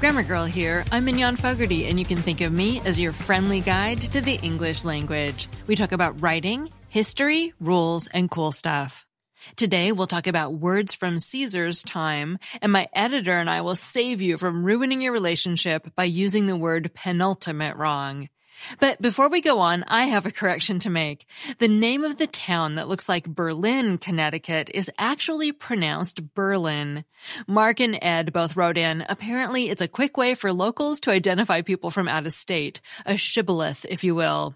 Grammar Girl here. I'm Mignon Fogarty, and you can think of me as your friendly guide to the English language. We talk about writing, history, rules, and cool stuff. Today, we'll talk about words from Caesar's time, and my editor and I will save you from ruining your relationship by using the word penultimate wrong. But before we go on, I have a correction to make. The name of the town that looks like Berlin, Connecticut is actually pronounced Berlin. Mark and Ed both wrote in, apparently it's a quick way for locals to identify people from out of state. A shibboleth, if you will.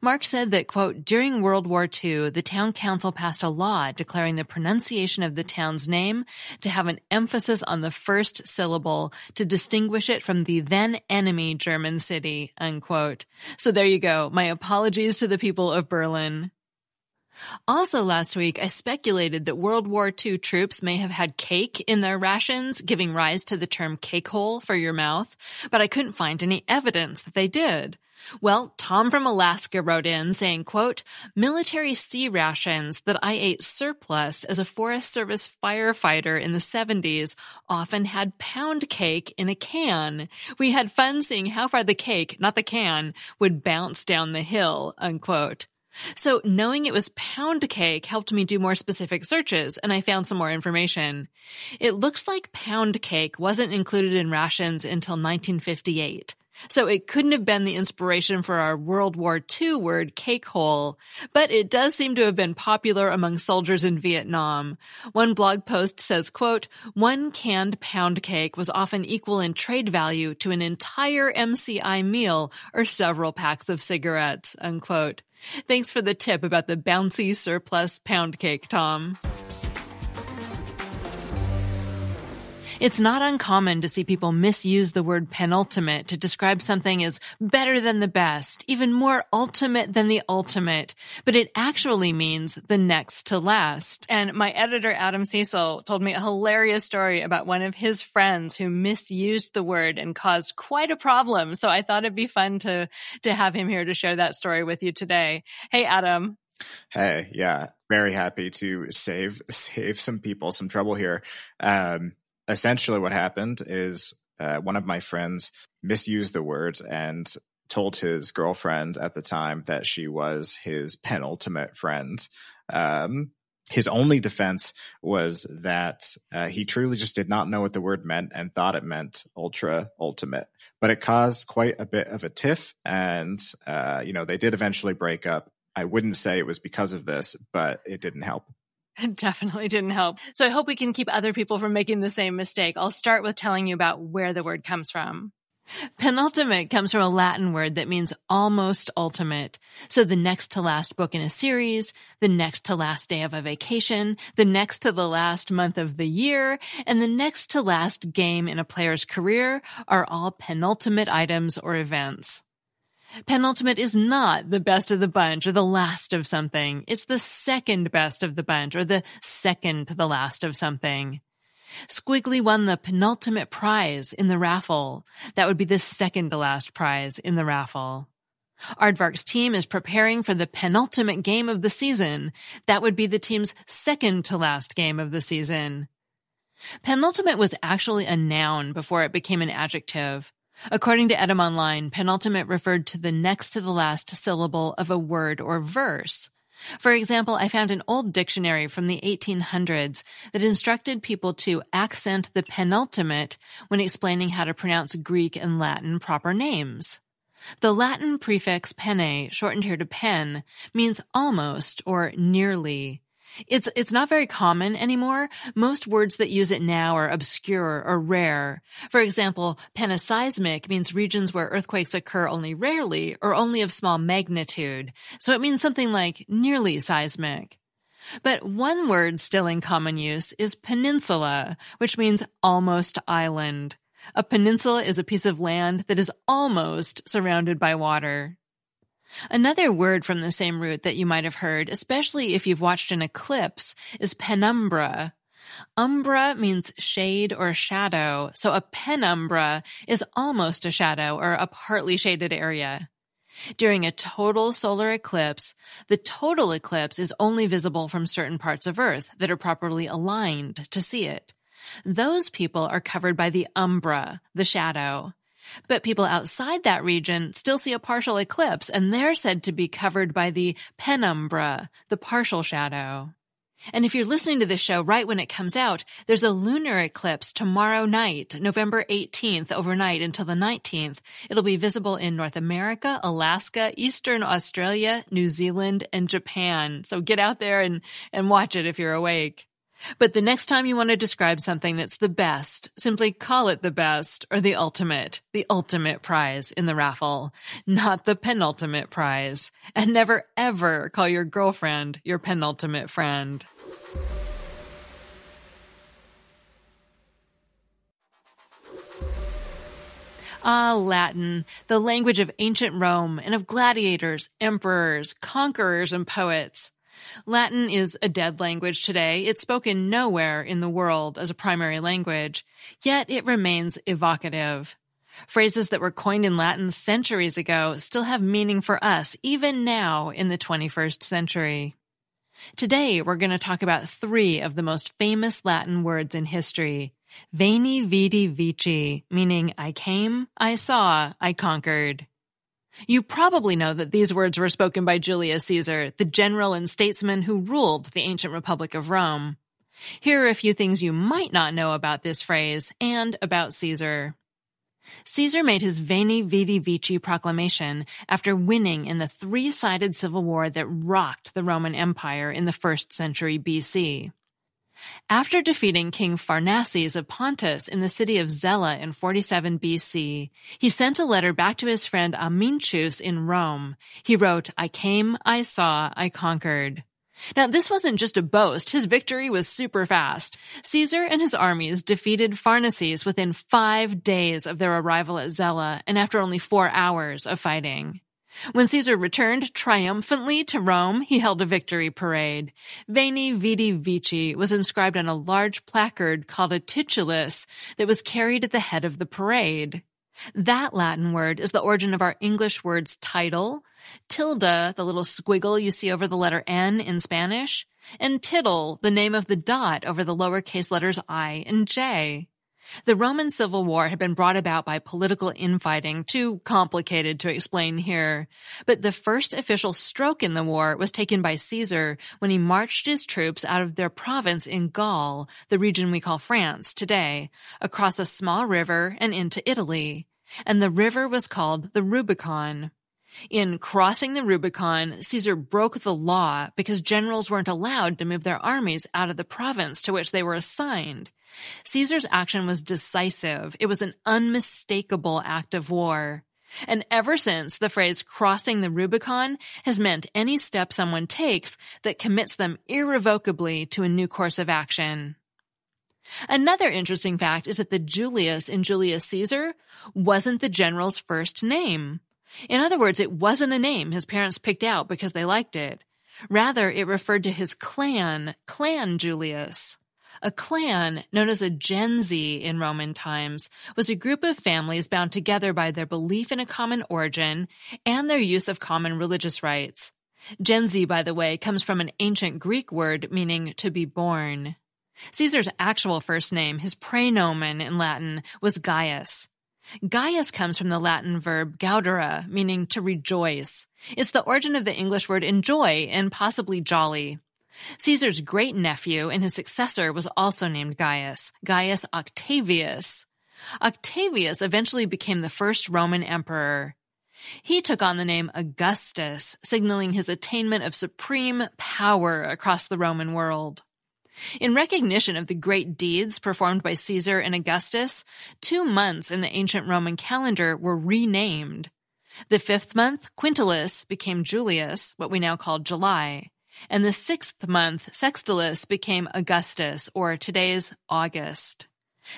Mark said that, quote, during World War II, the town council passed a law declaring the pronunciation of the town's name to have an emphasis on the first syllable to distinguish it from the then enemy German city, unquote. So there you go. My apologies to the people of Berlin. Also last week, I speculated that World War II troops may have had cake in their rations, giving rise to the term cake hole for your mouth, but I couldn't find any evidence that they did. Well, Tom from Alaska wrote in saying, quote, military sea rations that I ate surplus as a Forest Service firefighter in the 70s often had pound cake in a can. We had fun seeing how far the cake, not the can, would bounce down the hill, unquote. So knowing it was pound cake helped me do more specific searches and I found some more information. It looks like pound cake wasn't included in rations until 1958. So it couldn't have been the inspiration for our World War II word cake hole, but it does seem to have been popular among soldiers in Vietnam. One blog post says, quote, one canned pound cake was often equal in trade value to an entire MCI meal or several packs of cigarettes, unquote. Thanks for the tip about the bouncy surplus pound cake, Tom. It's not uncommon to see people misuse the word penultimate to describe something as better than the best, even more ultimate than the ultimate, but it actually means the next to last. And my editor, Adam Cecil, told me a hilarious story about one of his friends who misused the word and caused quite a problem. So I thought it'd be fun to, to have him here to share that story with you today. Hey, Adam. Hey, yeah, very happy to save save some people some trouble here. Um, essentially what happened is uh, one of my friends misused the word and told his girlfriend at the time that she was his penultimate friend. Um, his only defense was that uh, he truly just did not know what the word meant and thought it meant ultra ultimate. But it caused quite a bit of a tiff, and uh, you know they did eventually break up. I wouldn't say it was because of this, but it didn't help. It definitely didn't help. So I hope we can keep other people from making the same mistake. I'll start with telling you about where the word comes from. Penultimate comes from a Latin word that means almost ultimate. So the next to last book in a series, the next to last day of a vacation, the next to the last month of the year, and the next to last game in a player's career are all penultimate items or events. Penultimate is not the best of the bunch or the last of something. It's the second best of the bunch or the second to the last of something. Squiggly won the penultimate prize in the raffle. That would be the second to last prize in the raffle. Aardvark's team is preparing for the penultimate game of the season. That would be the team's second to last game of the season. Penultimate was actually a noun before it became an adjective. According to Etymonline, penultimate referred to the next to the last syllable of a word or verse. For example, I found an old dictionary from the 1800s that instructed people to accent the penultimate when explaining how to pronounce Greek and Latin proper names. The Latin prefix paene, shortened here to pen, means almost or nearly. It's, it's not very common anymore. Most words that use it now are obscure or rare. For example, peneseismic means regions where earthquakes occur only rarely or only of small magnitude. So it means something like nearly seismic. But one word still in common use is peninsula, which means almost island. A peninsula is a piece of land that is almost surrounded by water. Another word from the same root that you might have heard, especially if you've watched an eclipse, is penumbra. Umbra means shade or shadow, so a penumbra is almost a shadow or a partly shaded area. During a total solar eclipse, the total eclipse is only visible from certain parts of Earth that are properly aligned to see it. Those people are covered by the umbra, the shadow. But people outside that region still see a partial eclipse, and they're said to be covered by the penumbra, the partial shadow. And if you're listening to this show right when it comes out, there's a lunar eclipse tomorrow night, November 18th, overnight until the 19th. It'll be visible in North America, Alaska, Eastern Australia, New Zealand, and Japan. So get out there and, and watch it if you're awake. But the next time you want to describe something that's the best, simply call it the best or the ultimate, the ultimate prize in the raffle, not the penultimate prize. And never ever call your girlfriend your penultimate friend. Ah, Latin, the language of ancient Rome and of gladiators, emperors, conquerors, and poets. Latin is a dead language today. It's spoken nowhere in the world as a primary language, yet it remains evocative. Phrases that were coined in Latin centuries ago still have meaning for us, even now in the 21st century. Today, we're going to talk about three of the most famous Latin words in history. Veni, vidi, vici, meaning I came, I saw, I conquered. You probably know that these words were spoken by Julius Caesar, the general and statesman who ruled the ancient Republic of Rome. Here are a few things you might not know about this phrase and about Caesar. Caesar made his Veni Vidi Vici proclamation after winning in the three-sided civil war that rocked the Roman Empire in the first century BC. After defeating King Pharnaces of Pontus in the city of Zela in 47 BC, he sent a letter back to his friend Amincius in Rome. He wrote, I came, I saw, I conquered. Now, this wasn't just a boast. His victory was super fast. Caesar and his armies defeated Pharnaces within five days of their arrival at Zela and after only four hours of fighting. When Caesar returned triumphantly to Rome, he held a victory parade. Veni Vidi Vici was inscribed on a large placard called a titulus that was carried at the head of the parade. That Latin word is the origin of our English words title, tilde, the little squiggle you see over the letter N in Spanish, and tittle, the name of the dot over the lowercase letters I and J. The Roman Civil War had been brought about by political infighting, too complicated to explain here. But the first official stroke in the war was taken by Caesar when he marched his troops out of their province in Gaul, the region we call France today, across a small river and into Italy. And the river was called the Rubicon. In crossing the Rubicon, Caesar broke the law because generals weren't allowed to move their armies out of the province to which they were assigned. Caesar's action was decisive. It was an unmistakable act of war. And ever since, the phrase crossing the Rubicon has meant any step someone takes that commits them irrevocably to a new course of action. Another interesting fact is that the Julius in Julius Caesar wasn't the general's first name. In other words, it wasn't a name his parents picked out because they liked it. Rather, it referred to his clan, Clan Julius. A clan, known as a gens in Roman times, was a group of families bound together by their belief in a common origin and their use of common religious rites. Gens, by the way, comes from an ancient Greek word meaning to be born. Caesar's actual first name, his praenomen in Latin, was Gaius. Gaius comes from the Latin verb gaudere, meaning to rejoice. It's the origin of the English word enjoy and possibly jolly. Caesar's great nephew and his successor was also named Gaius, Gaius Octavius. Octavius eventually became the first Roman emperor. He took on the name Augustus, signaling his attainment of supreme power across the Roman world. In recognition of the great deeds performed by Caesar and Augustus, two months in the ancient Roman calendar were renamed. The fifth month, Quintilis, became Julius, what we now call July and the sixth month, Sextilis, became Augustus, or today's August.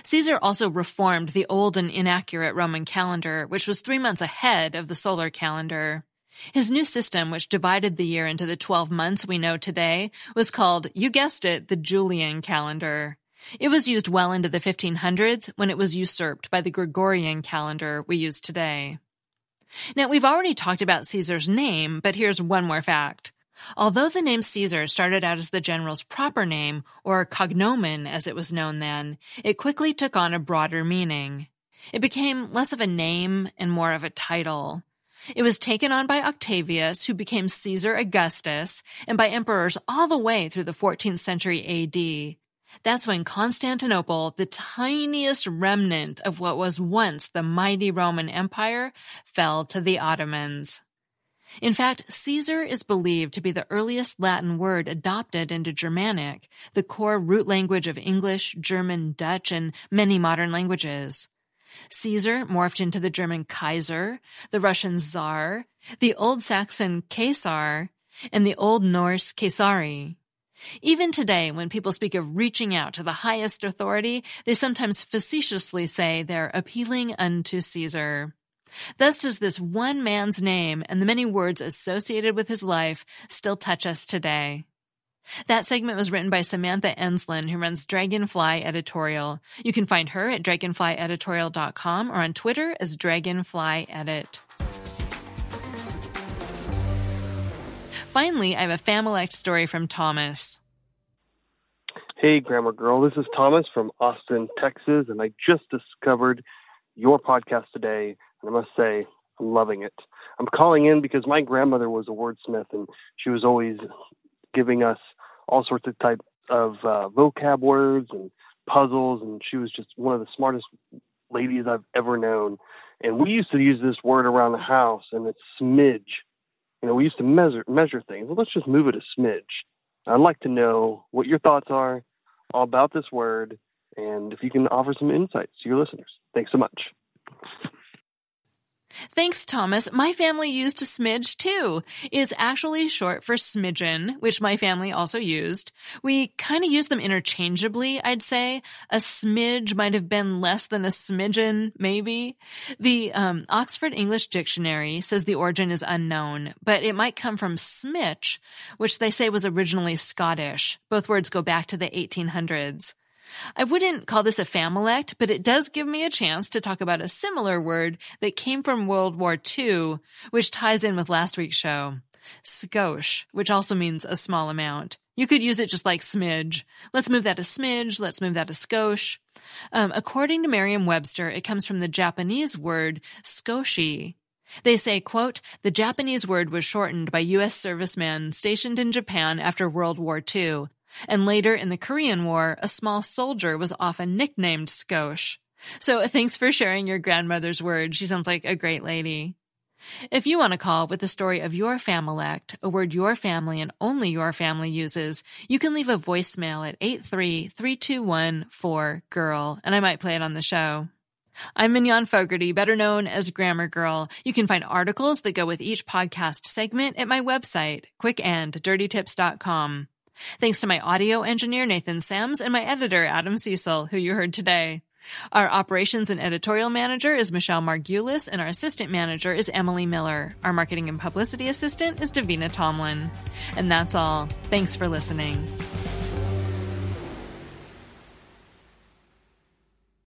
Caesar also reformed the old and inaccurate Roman calendar, which was three months ahead of the solar calendar. His new system, which divided the year into the 12 months we know today, was called, you guessed it, the Julian calendar. It was used well into the 1500s when it was usurped by the Gregorian calendar we use today. Now, we've already talked about Caesar's name, but here's one more fact. Although the name Caesar started out as the general's proper name, or cognomen as it was known then, it quickly took on a broader meaning. It became less of a name and more of a title. It was taken on by Octavius, who became Caesar Augustus, and by emperors all the way through the 14th century AD. That's when Constantinople, the tiniest remnant of what was once the mighty Roman Empire, fell to the Ottomans. In fact, Caesar is believed to be the earliest Latin word adopted into Germanic, the core root language of English, German, Dutch, and many modern languages. Caesar morphed into the German Kaiser, the Russian Tsar, the Old Saxon Caesar, and the Old Norse Caesari. Even today, when people speak of reaching out to the highest authority, they sometimes facetiously say they're appealing unto Caesar. Thus does this one man's name and the many words associated with his life still touch us today. That segment was written by Samantha Enslen, who runs Dragonfly Editorial. You can find her at dragonflyeditorial.com or on Twitter as dragonflyedit. Finally, I have a Familect story from Thomas. Hey, Grammar Girl. This is Thomas from Austin, Texas, and I just discovered your podcast today, I must say, I'm loving it. I'm calling in because my grandmother was a wordsmith, and she was always giving us all sorts of type of uh, vocab words and puzzles, and she was just one of the smartest ladies I've ever known. And we used to use this word around the house, and it's smidge. You know, we used to measure measure things. Well, let's just move it a smidge. I'd like to know what your thoughts are about this word, and if you can offer some insights to your listeners. Thanks so much. Thanks, Thomas. My family used smidge too. Is actually short for smidgen, which my family also used. We kind of use them interchangeably, I'd say. A smidge might have been less than a smidgen, maybe. The um, Oxford English Dictionary says the origin is unknown, but it might come from smitch, which they say was originally Scottish. Both words go back to the 1800s. I wouldn't call this a familect, but it does give me a chance to talk about a similar word that came from World War II, which ties in with last week's show. Skosh, which also means a small amount. You could use it just like smidge. Let's move that to smidge. Let's move that to skosh. Um, according to Merriam-Webster, it comes from the Japanese word skoshi. They say, quote, the Japanese word was shortened by U.S. servicemen stationed in Japan after World War II and later in the Korean War, a small soldier was often nicknamed Skosh. So uh, thanks for sharing your grandmother's word. She sounds like a great lady. If you want to call with the story of your familect, a word your family and only your family uses, you can leave a voicemail at 83321-4GIRL, and I might play it on the show. I'm Mignon Fogarty, better known as Grammar Girl. You can find articles that go with each podcast segment at my website, quickanddirtytips.com. Thanks to my audio engineer, Nathan Semes, and my editor, Adam Cecil, who you heard today. Our operations and editorial manager is Michelle Margulis, and our assistant manager is Emily Miller. Our marketing and publicity assistant is Davina Tomlin. And that's all. Thanks for listening.